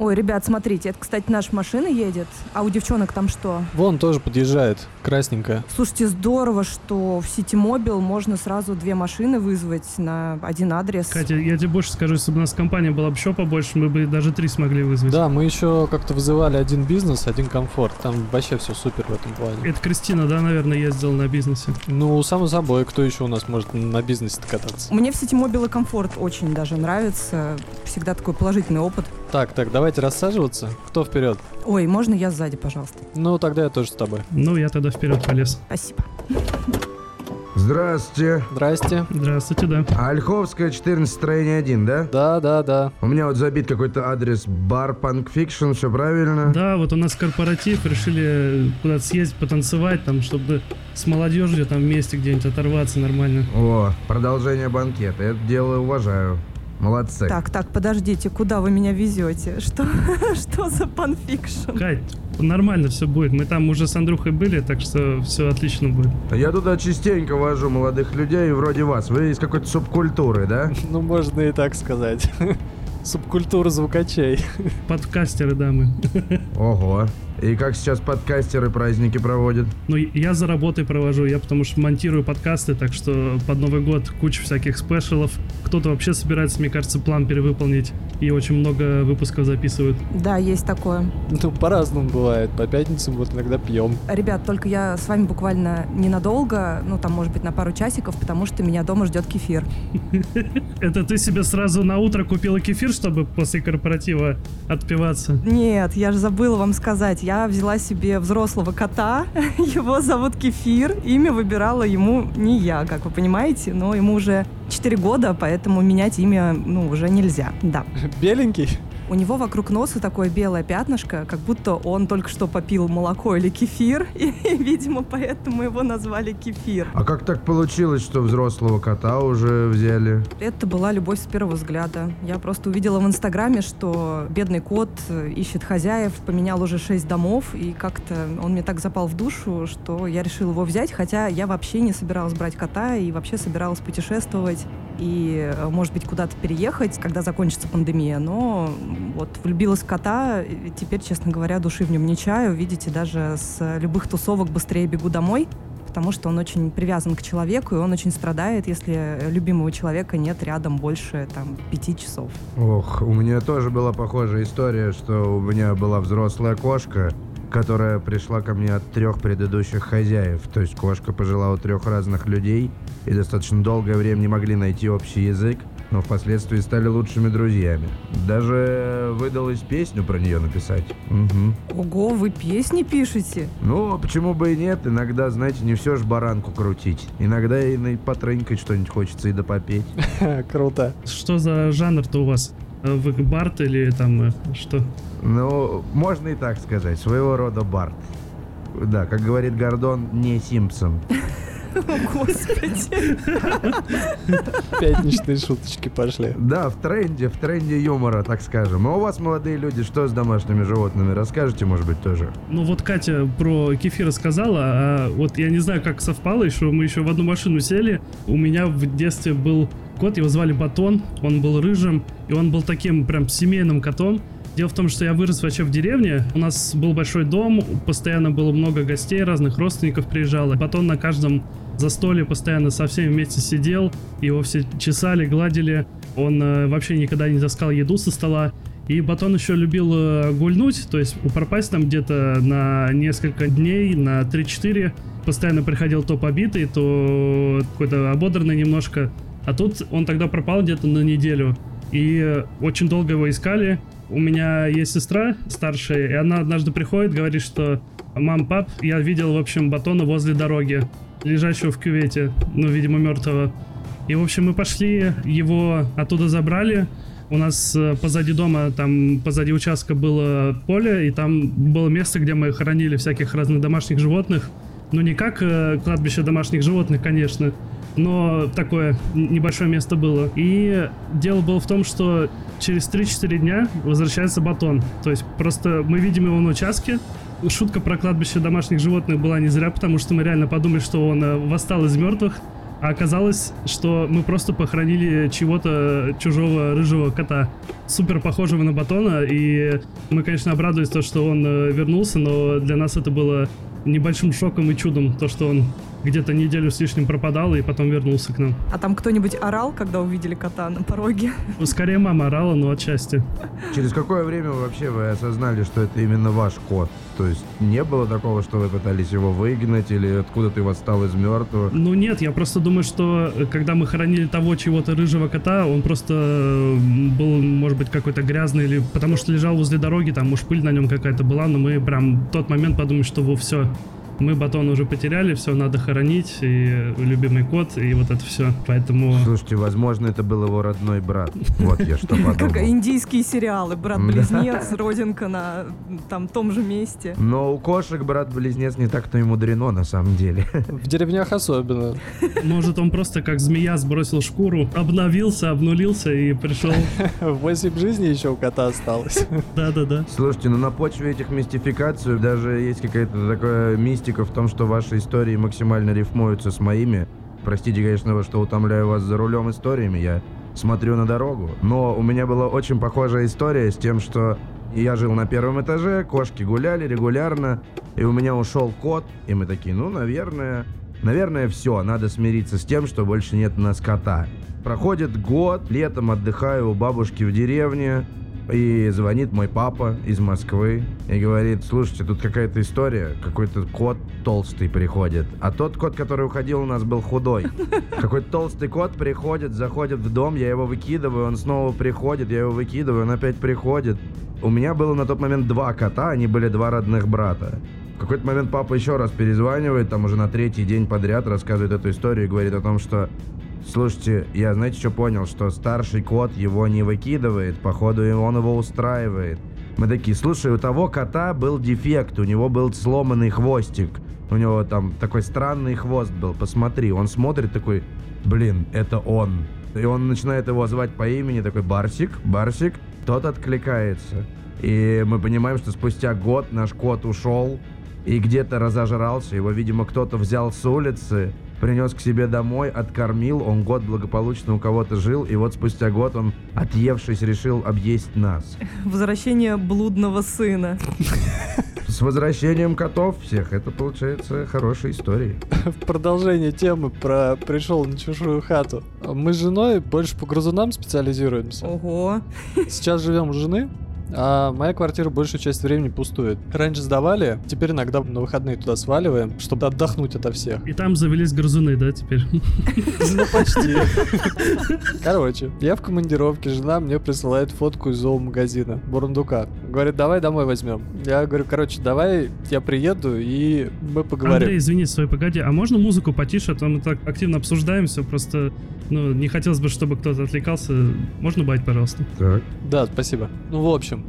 Ой, ребят, смотрите, это, кстати, наша машина едет, а у девчонок там что? Вон тоже подъезжает, красненькая. Слушайте, здорово, что в Ситимобил можно сразу две машины вызвать на один адрес. Катя, я тебе больше скажу, если бы у нас компания была бы еще побольше, мы бы даже три смогли вызвать. Да, мы еще как-то вызывали один бизнес, один комфорт. Там вообще все супер в этом плане. Это Кристина, да, наверное, ездила на бизнесе? Ну, само собой, кто еще у нас может на бизнесе кататься? Мне в Ситимобил и комфорт очень даже нравится. Всегда такой положительный опыт. Так, так, давайте рассаживаться. Кто вперед? Ой, можно я сзади, пожалуйста? Ну, тогда я тоже с тобой. Ну, я тогда вперед полез. Спасибо. Здравствуйте. Здрасте. Здравствуйте, да. А Ольховская, 14, строение 1, да? Да, да, да. У меня вот забит какой-то адрес бар Punk Fiction, все правильно? Да, вот у нас корпоратив, решили куда-то съездить, потанцевать, там, чтобы с молодежью там вместе где-нибудь оторваться нормально. О, продолжение банкета. Это дело уважаю. Молодцы. Так, так, подождите, куда вы меня везете? Что, что за pulp fiction? Кать, нормально все будет. Мы там уже с Андрюхой были, так что все отлично будет. Я туда частенько вожу молодых людей вроде вас. Вы из какой-то субкультуры, да? Ну, можно и так сказать. Субкультура звукачей. Подкастеры, да, мы. Ого. И как сейчас подкастеры праздники проводят? Ну, я за работой провожу, я потому что монтирую подкасты, так что под Новый год куча всяких спешалов. Кто-то вообще собирается, мне кажется, план перевыполнить. И очень много выпусков записывают. Да, есть такое. Ну, по-разному бывает. По пятницам вот иногда пьем. Ребят, только я с вами буквально ненадолго, ну там, может быть, на пару часиков, потому что меня дома ждет кефир. Это ты себе сразу на утро купила кефир, чтобы после корпоратива отпиваться? Нет, я же забыла вам сказать. Я взяла себе взрослого кота, его зовут Кефир, имя выбирала ему не я, как вы понимаете, но ему уже 4 года, поэтому менять имя, ну, уже нельзя, да. Беленький? У него вокруг носа такое белое пятнышко, как будто он только что попил молоко или кефир, и, видимо, поэтому его назвали Кефир. А как так получилось, что взрослого кота уже взяли? Это была любовь с первого взгляда. Я просто увидела в Инстаграме, что бедный кот ищет хозяев, поменял уже шесть домов, и как-то он мне так запал в душу, что я решила его взять, хотя я вообще не собиралась брать кота и вообще собиралась путешествовать и, может быть, куда-то переехать, когда закончится пандемия, но вот влюбилась в кота, и теперь, честно говоря, души в нем не чаю. Видите, даже с любых тусовок быстрее бегу домой, потому что он очень привязан к человеку, и он очень страдает, если любимого человека нет рядом больше там пяти часов. Ох, у меня тоже была похожая история, что у меня была взрослая кошка, которая пришла ко мне от трех предыдущих хозяев. То есть кошка пожила у трех разных людей и достаточно долгое время не могли найти общий язык, но впоследствии стали лучшими друзьями. Даже выдалось песню про нее написать. Угу. Ого, вы песни пишете? Ну, почему бы и нет? Иногда, знаете, не все ж баранку крутить. Иногда и на потрынкать что-нибудь хочется и допопеть. Круто. Что за жанр-то у вас? Вы бард или там э, что? Ну, можно и так сказать. Своего рода бард. Да, как говорит Гордон, не Симпсон. Господи. Пятничные шуточки пошли. Да, в тренде, в тренде юмора, так скажем. А у вас, молодые люди, что с домашними животными? Расскажете, может быть, тоже? Ну вот Катя про кефир рассказала, а вот я не знаю, как совпало, еще мы еще в одну машину сели. У меня в детстве был кот, его звали Батон, он был рыжим, и он был таким прям семейным котом. Дело в том, что я вырос вообще в деревне. У нас был большой дом, постоянно было много гостей, разных родственников приезжало. Батон на каждом застолье постоянно со всеми вместе сидел. Его все чесали, гладили. Он э, вообще никогда не таскал еду со стола. И Батон еще любил э, гульнуть, то есть пропасть там где-то на несколько дней, на 3-4. Постоянно приходил то побитый, то какой-то ободранный немножко. А тут он тогда пропал где-то на неделю. И очень долго его искали. У меня есть сестра старшая, и она однажды приходит, говорит, что «Мам, пап, я видел, в общем, батона возле дороги, лежащего в кювете, ну, видимо, мертвого». И, в общем, мы пошли, его оттуда забрали. У нас э, позади дома, там позади участка было поле, и там было место, где мы хоронили всяких разных домашних животных. Ну, не как э, кладбище домашних животных, конечно, но такое небольшое место было. И дело было в том, что через 3-4 дня возвращается батон. То есть просто мы видим его на участке. Шутка про кладбище домашних животных была не зря, потому что мы реально подумали, что он э, восстал из мертвых. А оказалось, что мы просто похоронили чего-то чужого рыжего кота, супер похожего на батона, и мы, конечно, обрадовались то, что он э, вернулся, но для нас это было небольшим шоком и чудом, то, что он где-то неделю с лишним пропадал и потом вернулся к нам. А там кто-нибудь орал, когда увидели кота на пороге? Скорее мама орала, но отчасти. Через какое время вообще вы осознали, что это именно ваш кот? То есть не было такого, что вы пытались его выгнать или откуда ты восстал из мертвых? Ну нет, я просто думаю, что э, когда мы хоронили того чего-то рыжего кота, он просто был, может быть, какой-то грязный или потому что лежал возле дороги, там, может, пыль на нем какая-то была, но мы прям в тот момент подумали, что во, все, мы батон уже потеряли, все надо хоронить, и любимый кот, и вот это все. Поэтому... Слушайте, возможно, это был его родной брат. Вот я что подумал. Как индийские сериалы. Брат-близнец, родинка на там том же месте. Но у кошек брат-близнец не так-то и мудрено на самом деле. В деревнях особенно. Может, он просто как змея сбросил шкуру, обновился, обнулился и пришел. Восемь жизней еще у кота осталось. Да-да-да. Слушайте, ну на почве этих мистификаций даже есть какая-то такая мистика в том, что ваши истории максимально рифмуются с моими. Простите, конечно, что утомляю вас за рулем историями, я смотрю на дорогу. Но у меня была очень похожая история с тем, что я жил на первом этаже, кошки гуляли регулярно, и у меня ушел кот, и мы такие, ну, наверное, наверное, все, надо смириться с тем, что больше нет у нас кота. Проходит год, летом отдыхаю у бабушки в деревне, и звонит мой папа из Москвы и говорит, слушайте, тут какая-то история, какой-то кот толстый приходит. А тот кот, который уходил у нас, был худой. Какой-то толстый кот приходит, заходит в дом, я его выкидываю, он снова приходит, я его выкидываю, он опять приходит. У меня было на тот момент два кота, они были два родных брата. В какой-то момент папа еще раз перезванивает, там уже на третий день подряд рассказывает эту историю и говорит о том, что Слушайте, я знаете, что понял? Что старший кот его не выкидывает, походу он его устраивает. Мы такие, слушай, у того кота был дефект, у него был сломанный хвостик. У него там такой странный хвост был, посмотри. Он смотрит такой, блин, это он. И он начинает его звать по имени, такой, Барсик, Барсик. Тот откликается. И мы понимаем, что спустя год наш кот ушел и где-то разожрался. Его, видимо, кто-то взял с улицы, принес к себе домой, откормил. Он год благополучно у кого-то жил, и вот спустя год он, отъевшись, решил объесть нас. Возвращение блудного сына. С возвращением котов всех. Это, получается, хорошая история. В продолжение темы про пришел на чужую хату. Мы с женой больше по грызунам специализируемся. Ого. Сейчас живем у жены, а моя квартира большую часть времени пустует. Раньше сдавали, теперь иногда на выходные туда сваливаем, чтобы отдохнуть ото всех. И там завелись грызуны, да, теперь? Ну, почти. Короче, я в командировке, жена мне присылает фотку из зоомагазина, бурундука. Говорит, давай домой возьмем. Я говорю, короче, давай я приеду и мы поговорим. Андрей, извини, свой погоди, а можно музыку потише, а то мы так активно обсуждаем все, просто, ну, не хотелось бы, чтобы кто-то отвлекался. Можно бать, пожалуйста? Так. Да, спасибо. Ну, в общем,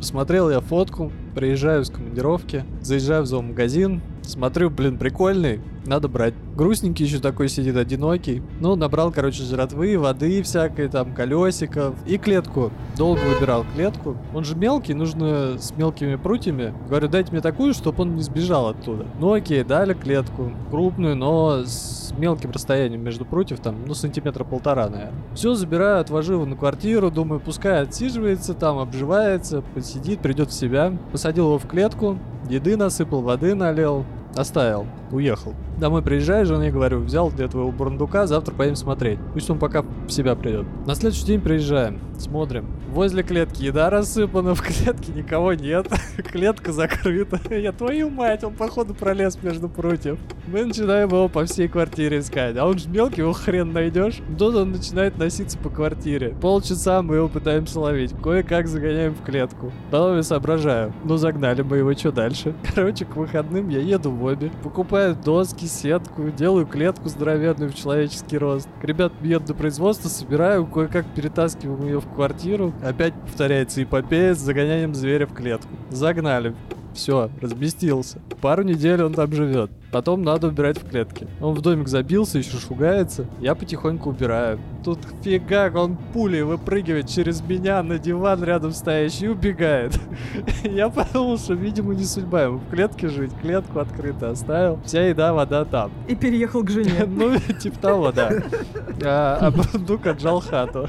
посмотрел я фотку, приезжаю с командировки, заезжаю в зоомагазин, смотрю, блин, прикольный, надо брать. Грустненький еще такой сидит, одинокий. Ну, набрал, короче, жратвы, воды всякой, там, колесиков и клетку. Долго выбирал клетку. Он же мелкий, нужно с мелкими прутьями. Говорю, дайте мне такую, чтобы он не сбежал оттуда. Ну, окей, дали клетку. Крупную, но с мелким расстоянием между прутьев, там, ну, сантиметра полтора, наверное. Все, забираю, отвожу его на квартиру, думаю, пускай отсиживается, там, обживается, посидит, придет в себя. Посадил его в клетку, еды насыпал, воды налил, оставил, уехал. Домой приезжаю, жене говорю, взял для твоего бурундука, завтра поедем смотреть. Пусть он пока в себя придет. На следующий день приезжаем, смотрим. Возле клетки еда рассыпана, в клетке никого нет. Клетка закрыта. Я твою мать, он походу пролез между прутьев. Мы начинаем его по всей квартире искать. А он же мелкий, его хрен найдешь. Тут он начинает носиться по квартире. Полчаса мы его пытаемся ловить. Кое-как загоняем в клетку. Потом я соображаю. Ну загнали мы его, что дальше? Короче, к выходным я еду в обе. Покупаю доски, сетку, делаю клетку здоровенную в человеческий рост. Ребят, еду до производства, собираю, кое-как перетаскиваем ее в квартиру. Опять повторяется эпопея с загонянием зверя в клетку. Загнали. Все, разместился. Пару недель он там живет. Потом надо убирать в клетке. Он в домик забился, еще шугается. Я потихоньку убираю. Тут фига, он пулей выпрыгивает через меня на диван рядом стоящий и убегает. Я подумал, что, видимо, не судьба ему в клетке жить. Клетку открыто оставил. Вся еда, вода там. И переехал к жене. Ну, типа того, да. А, а бундук отжал хату.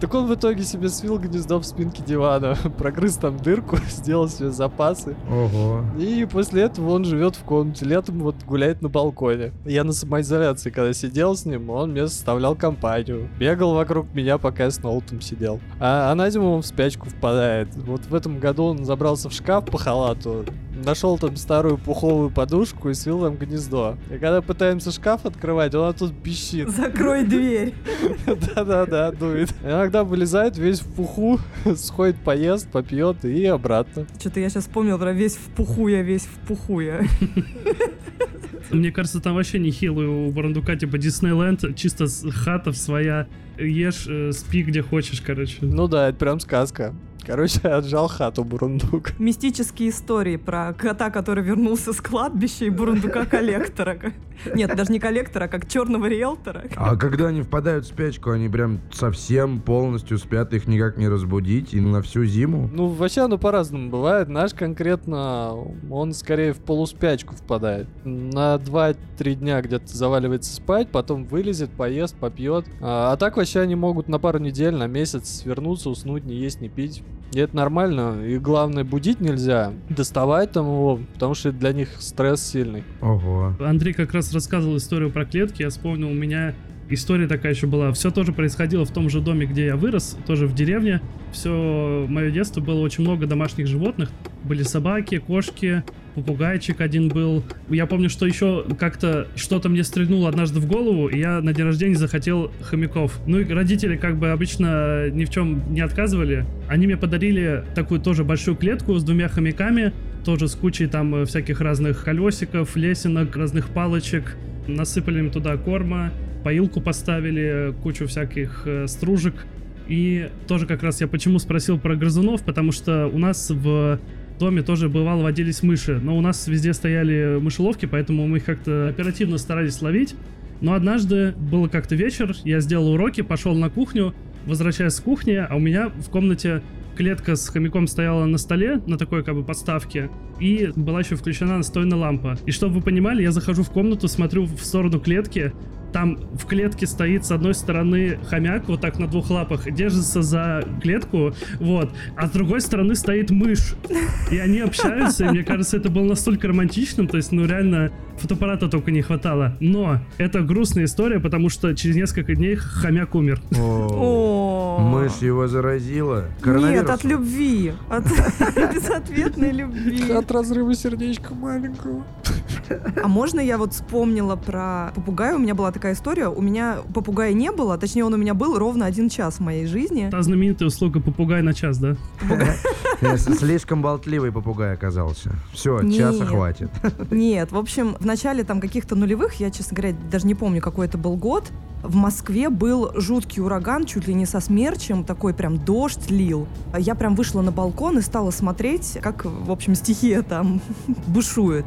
Так он в итоге себе свил гнездо в спинке дивана, прогрыз там дырку, сделал себе запасы. Ого. И после этого он живет в комнате, летом вот гуляет на балконе. Я на самоизоляции, когда сидел с ним, он мне составлял компанию. Бегал вокруг меня, пока я с ноутом сидел. А, а на зиму он в спячку впадает. Вот в этом году он забрался в шкаф по халату, нашел там старую пуховую подушку и свил там гнездо. И когда пытаемся шкаф открывать, он тут пищит. Закрой дверь. Да-да-да, дует. Иногда вылезает весь в пуху, сходит, поест, попьет и обратно. Что-то я сейчас вспомнил про весь в пуху я, весь в пуху я. Мне кажется, там вообще нехилый у Барандука, типа Диснейленд, чисто хата своя, ешь, э, спи где хочешь, короче. Ну да, это прям сказка. Короче, отжал хату Бурундук. Мистические истории про кота, который вернулся с кладбища и бурундука-коллектора. Нет, даже не коллектора, а как черного риэлтора. А когда они впадают в спячку, они прям совсем полностью спят, их никак не разбудить и на всю зиму? Ну, вообще оно по-разному бывает. Наш конкретно, он скорее в полуспячку впадает. На 2-3 дня где-то заваливается спать, потом вылезет, поест, попьет. А, а так вообще они могут на пару недель, на месяц свернуться, уснуть, не есть, не пить. И это нормально. И главное, будить нельзя, доставать там его, потому что для них стресс сильный. Ого. Андрей как раз рассказывал историю про клетки, я вспомнил, у меня история такая еще была. Все тоже происходило в том же доме, где я вырос, тоже в деревне. Все мое детство было очень много домашних животных. Были собаки, кошки, попугайчик один был. Я помню, что еще как-то что-то мне стрельнуло однажды в голову, и я на день рождения захотел хомяков. Ну и родители как бы обычно ни в чем не отказывали. Они мне подарили такую тоже большую клетку с двумя хомяками, тоже с кучей там э, всяких разных колесиков, лесенок, разных палочек. Насыпали им туда корма, поилку поставили, кучу всяких э, стружек. И тоже как раз я почему спросил про грызунов, потому что у нас в доме тоже бывало водились мыши, но у нас везде стояли мышеловки, поэтому мы их как-то оперативно старались ловить. Но однажды было как-то вечер, я сделал уроки, пошел на кухню, возвращаясь с кухни, а у меня в комнате клетка с хомяком стояла на столе, на такой как бы подставке, и была еще включена настольная лампа. И чтобы вы понимали, я захожу в комнату, смотрю в сторону клетки, там в клетке стоит с одной стороны хомяк, вот так на двух лапах, держится за клетку, вот, а с другой стороны стоит мышь. И они общаются, и мне кажется, это было настолько романтичным, то есть, ну реально, фотоаппарата только не хватало. Но это грустная история, потому что через несколько дней хомяк умер. О, Мышь его заразила? Нет, от любви. От безответной любви. От разрыва сердечка маленького. А можно я вот вспомнила про попугая? У меня была такая история. У меня попугая не было, точнее, он у меня был ровно один час в моей жизни. Та знаменитая услуга попугай на час, да? Слишком болтливый попугай оказался. Все, часа хватит. Нет, в общем, в начале там каких-то нулевых, я, честно говоря, даже не помню, какой это был год, в Москве был жуткий ураган, чуть ли не со смерчем, такой прям дождь лил. Я прям вышла на балкон и стала смотреть, как, в общем, стихия там бушует.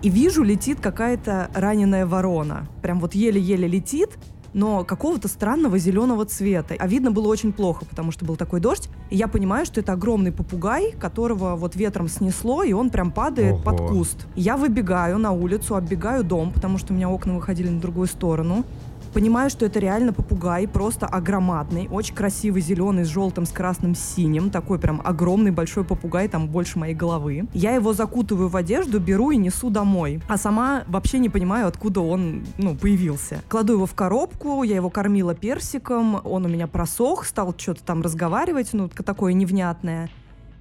И вижу, летит какая-то раненая ворона. Прям вот еле-еле летит, но какого-то странного зеленого цвета. А видно было очень плохо, потому что был такой дождь. И я понимаю, что это огромный попугай, которого вот ветром снесло, и он прям падает Ого. под куст. Я выбегаю на улицу, оббегаю дом, потому что у меня окна выходили на другую сторону. Понимаю, что это реально попугай, просто огромадный, очень красивый, зеленый, с желтым, с красным, с синим. Такой прям огромный большой попугай, там больше моей головы. Я его закутываю в одежду, беру и несу домой. А сама вообще не понимаю, откуда он, ну, появился. Кладу его в коробку, я его кормила персиком, он у меня просох, стал что-то там разговаривать, ну, такое невнятное.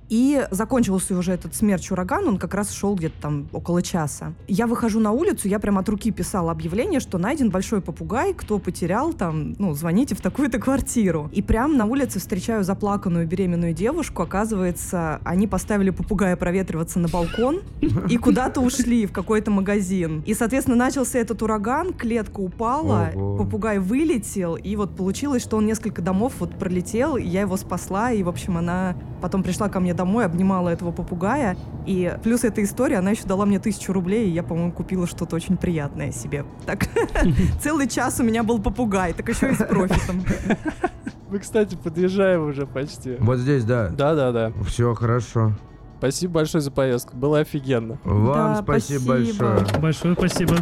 И закончился уже этот смерч ураган, он как раз шел где-то там около часа. Я выхожу на улицу, я прям от руки писала объявление, что найден большой попугай, кто потерял там, ну, звоните в такую-то квартиру. И прям на улице встречаю заплаканную беременную девушку, оказывается, они поставили попугая проветриваться на балкон и куда-то ушли в какой-то магазин. И, соответственно, начался этот ураган, клетка упала, Ого. попугай вылетел, и вот получилось, что он несколько домов вот пролетел, и я его спасла, и, в общем, она потом пришла ко мне домой, обнимала этого попугая. И плюс эта история, она еще дала мне тысячу рублей, и я, по-моему, купила что-то очень приятное себе. Так, целый час у меня был попугай, так еще и с профитом. Мы, кстати, подъезжаем уже почти. Вот здесь, да. Да-да-да. Все хорошо. Спасибо большое за поездку. Было офигенно. Вам Да, спасибо, спасибо. большое. Большое спасибо.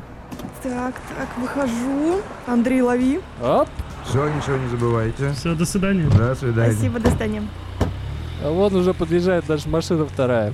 Так, так, выхожу. Андрей, лови. Оп! Все, ничего не забывайте. Все, до свидания. До свидания. Спасибо, до свидания. А вон уже подъезжает наша машина вторая.